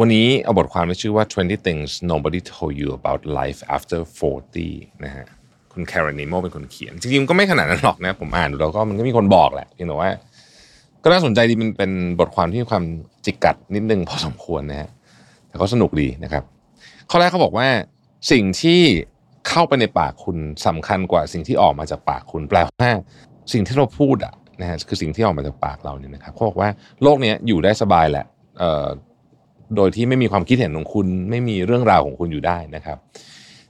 วันนี้เอาบทความที่ชื่อว่า 20 things nobody told you about life after 40 นะฮะ คุณแคร n นิโมเป็นคนเขียน จริงๆ ก็ไม่ขนาดนั้นหรอกนะ ผมอ่านดูแล้วก็มันก็มีคนบอกแหละเพียงแต่ว่า ก็น่าสนใจดีมันเป็นบทความที่มีความจิกกัดนิดนึงพอสมควรนะฮะ แต่ก็สนุกดีนะครับ ข้อแรกเขาบอกว่าสิ่งที่เข้าไปในปากคุณสำคัญกว่าสิ่งที่ออกมาจากปากคุณ แปลว่าสิ่งที่เราพูดอะนะฮะคือสิ่งที่ออกมาจากปากเราเนี่ยนะครับเขาบอกว่าโลกนี้อยู่ได้สบายแหละเอ่อ โดยที่ไม่มีความคิดเห็นของคุณ ไม่มีเรื่องราวของคุณอยู่ได้นะครับ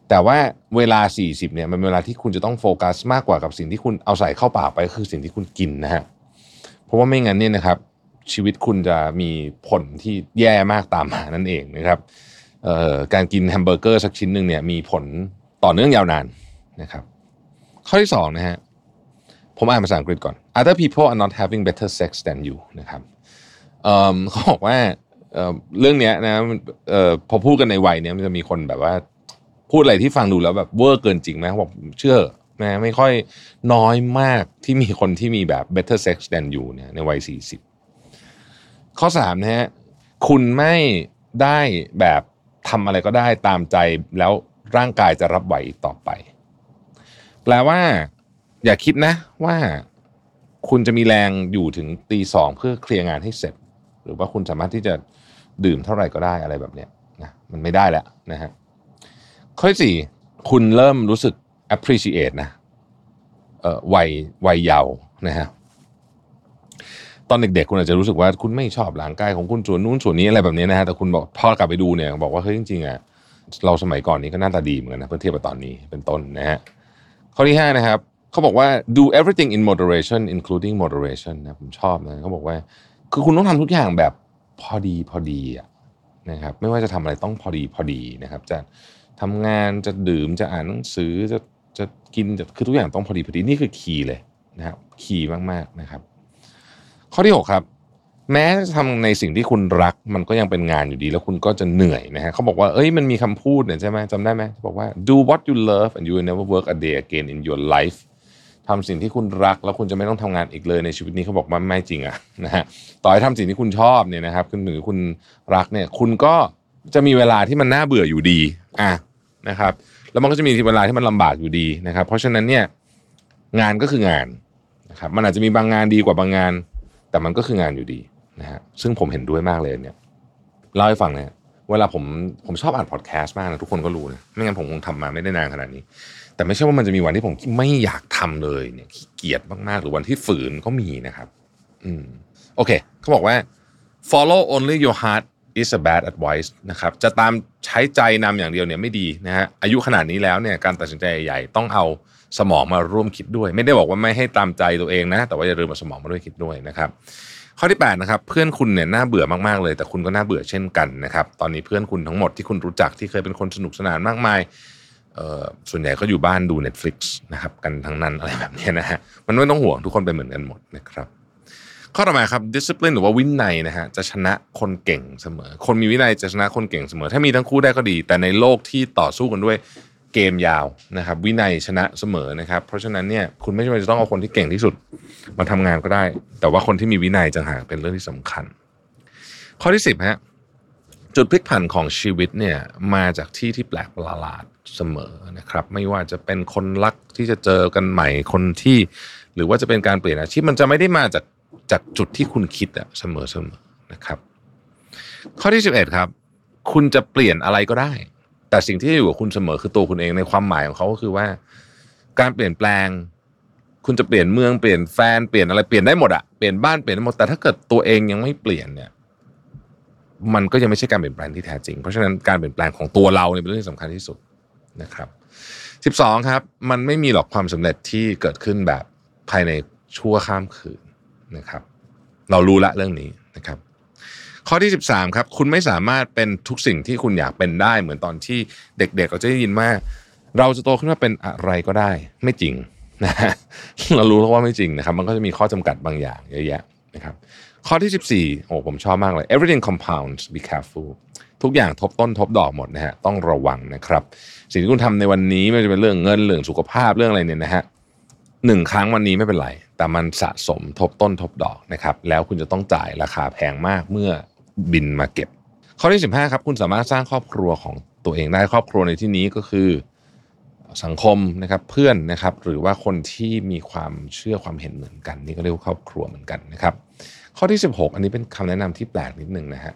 แต่ว่าเวลา 40เนี่ยมันเป็นเวลาที่คุณจะต้องโฟกัสมากกว่ากับสิ่งที่คุณเอาใส่เข้าปากไปคือสิ่งที่คุณกินนะฮะเพราะว่าไม่งั้นเนี่ยนะครับ ชีวิตคุณจะมีผลที่แย่มากตามมานั่นเองนะครับการกินแฮมเบอร์เกอร์สักชิ้นหนึ่งเนี่ยมีผลต่อเนื่องยาวนานนะครับ ข้อที่สองนะฮะผมอ่านภาษาอังกฤษก่อน other people are not having better sex than you นะครับเขาบอกว่า เรื่องนี้นะพอพูดกันในวัยนี้มันจะมีคนแบบว่า พูดอะไรที่ฟังดูแล้วแบบเวอร์เกินจริงไหมบอกเชื่อนะไม่ค่อยน้อยมากที่มีคนที่มีแบบ better sex than you เนี่ยในวัย40ข้อ3นะฮะคุณไม่ได้แบบทำอะไรก็ได้ตามใจแล้วร่างกายจะรับไหวต่อไป แปลว่า อย่าคิดนะว่าคุณจะมีแรงอยู่ถึงตีสองเพื่อเคลียร์งานให้เสร็จ หรือว่าคุณสามารถที่จะดื่มเท่าไหร่ก็ได้อะไรแบบเนี้ยนะมันไม่ได้แล้วนะฮะข้อที่สี่คุณเริ่มรู้สึก appreciate นะเอ่อวัยวัยเยาว์นะฮะตอนเด็กๆ คุณอาจจะรู้สึกว่าคุณไม่ชอบร่างกายของคุณส่วนนู้นส่วนนี้อะไรแบบนี้นะฮะแต่คุณบอกพอกลับไปดูเนี่ยบอกว่าเฮ้ยจริงๆอะเราสมัยก่อนนี้ก็หน้าตาดีเหมือนกันนะเพื่อเทียบกับตอนนี้เป็นต้นนะฮะข้อที่ห้านะครับเขาบอกว่า do everything in moderation including moderation นะผมชอบนะเขาบอกว่า คือคุณต้องทำทุกอย่างแบบพอดีพอดีอะนะครับ ไม่ว่าจะทำอะไรต้องพอดีพอดีนะครับ จะทำงานจะดื่มจะอ่านหนังสือจะจะกินจะคือทุกอย่างต้องพอดีพอดีนี่คือคีย์เลยนะครับคีย์มากๆนะครับ ข้อที่6ครับ แม้จะทำในสิ่งที่คุณรัก มันก็ยังเป็นงานอยู่ดี แล้วคุณก็จะเหนื่อยนะฮะเขาบอกว่าเอ้ยมันมีคำพูดเนี่ยใช่ไหมจำได้ไหมบอกว่า do what you love and you will never work a day again in your life ทำสิ่งที่คุณรัก แล้วคุณจะไม่ต้องทำงานอีกเลยในชีวิตนี้เขาบอกว่าไม่จริงอะนะฮะต่อให้ทำสิ่งที่คุณชอบเนี่ยนะครับคุณหรือคุณรักเนี่ย คุณก็จะมีเวลาที่มันน่าเบื่ออยู่ดีอะนะครับ แล้วมันก็จะมีเวลาที่มันลำบากอยู่ดีนะครับ เพราะฉะนั้นเนี่ยงานก็คืองานนะครับมันอาจจะมีบางงานดีกว่าบางงาน แต่มันก็คืองานอยู่ดีนะฮะซึ่งผมเห็นด้วยมากเลยเนี่ยเล่าให้ฟังเนี่ยเวลาผมผมชอบอ่านพอดแคสต์มากนะทุกคนก็รู้นะไม่งั้นผมคงทำมาไม่ได้นานขนาดนี้ แต่ไม่ใช่ว่ามันจะมีวันที่ผมไม่อยากทำเลยเนี่ยขี้เกียจมากๆ หรือวันที่ฝืนก็มีนะครับ อืมโอเคเขาบอกว่า follow only your heart is a bad advice นะครับจะตามใช้ใจนำอย่างเดียวเนี่ยไม่ดีนะฮะอายุขนาดนี้แล้วเนี่ยการตัดสินใจใหญ่ต้องเอาสมองมาร่วมคิดด้วย ไม่ได้บอกว่าไม่ให้ตามใจตัวเองนะ แต่ว่าอย่าลืมเอาสมองมาด้วยคิดด้วยนะครับข้อที่8นะครับเพื่อนคุณเนี่ยน่าเบื่อมากๆเลย แต่คุณก็น่าเบื่อเช่นกันนะครับตอนนี้เพื่อนคุณทั้งหมดที่คุณรู้จักที่เคยเป็นคนสนุกสนานมากมาย ส่วนใหญ่ก็อยู่บ้านดู Netflix นะครับกันทั้งนั้นอะไรแบบนี้นะฮะมันไม่ต้องห่วงทุกคนเป็นเหมือนกันหมดนะครับข้อต่อมาครับ discipline หรือว่าวินัยนะฮะจะชนะคนเก่งเสมอ คนมีวินัยจะชนะคนเก่งเสมอ ถ้ามีทั้งคู่ได้ก็ดี แต่ในโลกที่ต่อสู้กันด้วยเกมยาวนะครับ วินัยชนะเสมอนะครับ เพราะฉะนั้นเนี่ยคุณไม่จำเป็นจะต้องเอาคนที่เก่งที่สุดมาทำงานก็ได้ แต่ว่าคนที่มีวินัยจังหากเป็นเรื่องที่สำคัญ ข้อที่สิบฮะจุดพลิกผันของชีวิตเนี่ยมาจากที่ที่แปลกประหลาด เสมอนะครับ ไม่ว่าจะเป็นคนรักที่จะเจอกันใหม่คนที่ หรือว่าจะเป็นการเปลี่ยนอาชีพมันจะไม่ได้มาจากจากจุดที่คุณคิดอะเสมอเสมอนะครับ ข้อที่สิบเอ็ดครับ คุณจะเปลี่ยนอะไรก็ได้ แต่สิ่งที่อยู่กับคุณเสมอคือตัวคุณเองในความหมายของเขาก็คือว่า การเปลี่ยนแปลง คุณจะเปลี่ยนเมืองเปลี่ยนแฟนเปลี่ยนอะไรเปลี่ยนได้หมดอะเปลี่ยนบ้านเปลี่ยนได้หมดแต่ถ้าเกิดตัวเองยังไม่เปลี่ยนเนี่ยมันก็ยังไม่ใช่การเปลี่ยนแปลงที่แท้จริง เพราะฉะนั้นการเปลี่ยนแปลงของตัวเราเนี่ยเป็นเรื่องที่สำคัญที่สุด นะครับสิบสองครับมันไม่มีหรอกความสำเร็จที่เกิดขึ้นแบบภายในชั่วข้ามคืนนะครับ เรารู้ละเรื่องนี้นะครับ ข้อที่ 13ครับคุณไม่สามารถเป็นทุกสิ่งที่คุณอยากเป็นได้ เหมือนตอนที่เด็กๆเราจะได้ยินว่าเราจะโตขึ้นมาเป็นอะไรก็ได้ ไม่จริงนะฮะเรารู้แล้วว่าไม่จริงนะครับ มันก็จะมีข้อจำกัดบางอย่างเยอะแยะนะครับ ข้อที่ 14โอ้ผมชอบมากเลย everything compounds be careful ทุกอย่างทบต้นทบดอกหมดนะฮะต้องระวังนะครับ สิ่งที่คุณทำในวันนี้ไม่ว่าจะเป็นเรื่องเงินเรื่องสุขภาพเรื่องอะไรเนี่ยนะฮะหนึ่งครั้งวันนี้ไม่เป็นไร แต่มันสะสมทบต้นทบดอกนะครับแล้วคุณจะต้องจ่ายราคาแพงมากเมื่อบินมาเก็บ ข้อที่ 15ครับคุณสามารถสร้างครอบครัวของตัวเองได้ครอบครัวในที่นี้ก็คือสังคมนะครับเพื่อนนะครับหรือว่าคนที่มีความเชื่อความเห็นเหมือนกัน นี่ก็เรียกว่าครอบครัวเหมือนกันนะครับ ข้อที่ 16 อันนี้เป็นคำแนะนำที่แปลกนิดนึงนะฮะ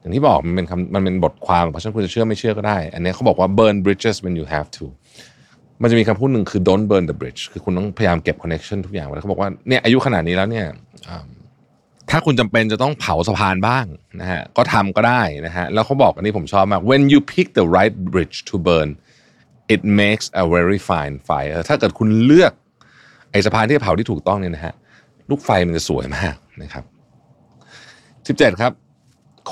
อย่างที่บอกมันเป็นคำมันเป็นบทความเพราะฉะนั้นคุณจะเชื่อไม่เชื่อก็ได้ อันนี้เขาบอกว่า burn bridges when you have to มันจะมีคำพูดหนึ่งคือ don't burn the bridge คือคุณต้องพยายามเก็บ connection ทุกอย่างไว้เขาบอกว่าเนี่ยอายุขนาดนี้แล้วเนี่ยถ้าคุณจำเป็นจะต้องเผาสะพานบ้างนะฮะก็ทำก็ได้นะฮะแล้วเขาบอกอันนี้ผมชอบมาก when you pick the right bridge to burn it makes a very fine fire ถ้าเกิดคุณเลือกไอ้สะพานที่เผาที่ถูกต้องเนี่ยนะฮะลูกไฟมันจะสวยมากนะครับ 17 ครับ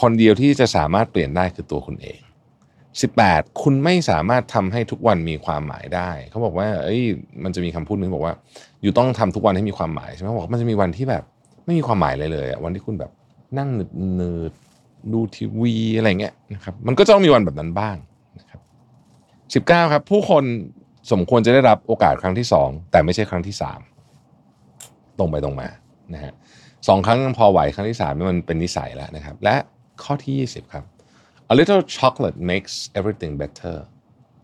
คนเดียวที่จะสามารถเปลี่ยนได้คือตัวคุณเอง 18 คุณไม่สามารถทำให้ทุกวันมีความหมายได้ เขาบอกว่า เอ้ย มันจะมีคำพูดหนึงบอกว่า อยู่ต้องทำทุกวันให้มีความหมายใช่ไหมบอกมันจะมีวันที่แบบ ไม่มีความหมายเลยเลยวันที่คุณแบบนั่งหนืดหนืดดูทีวีอะไรเงี้ยนะครับ มันก็จะต้องมีวันแบบนั้นบ้างนะครับ 19 ครับ ผู้คนสมควรจะได้รับโอกาสครั้งที่ 2 แต่ไม่ใช่ครั้งที่ 3 ตรงไปตรงมานะฮะสองครั้งยังพอไหวครั้งที่สามมันเป็นนิสัยแล้วนะครับ และ ข้อที่ 20 ครับ a little chocolate makes everything better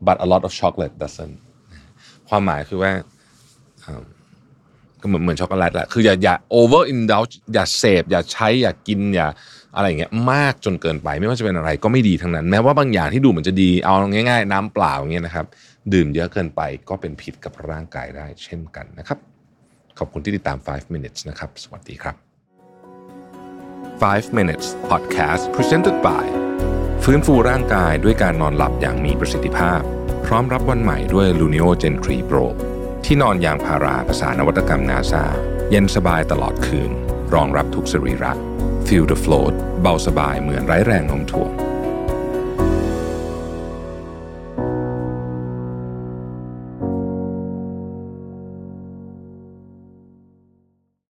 but a lot of chocolate doesn't ความหมายคือว่าก็เหมือนเหมือนช็อกโกแลตแหละคืออย่าอย่า over indulge อย่าเสพอย่าใช้อย่ากินอย่าอะไรอย่างเงี้ยมากจนเกินไป ไม่ว่าจะเป็นอะไรก็ไม่ดีทั้งนั้น แม้ว่าบางอย่างที่ดูเหมือนจะดีเอาง่าย ๆ น้ำเปล่าอย่างเงี้ยนะครับ ดื่มเยอะเกินไปก็เป็นพิษกับร่างกายได้เช่นกันนะครับ ขอบคุณที่ติดตาม 5 minutes นะครับ สวัสดีครับ 5 minutes podcast presented by ฟื้นฟูร่างกายด้วยการนอนหลับอย่างมีประสิทธิภาพ พร้อมรับวันใหม่ด้วย Luno Gen 3 Pro ที่นอนยางพาราภาษานวัตกรรมนาซาเย็นสบายตลอดคืน รองรับทุกสรีระ Feel the float เบาสบายเหมือนไร้แรงโน้มถ่วง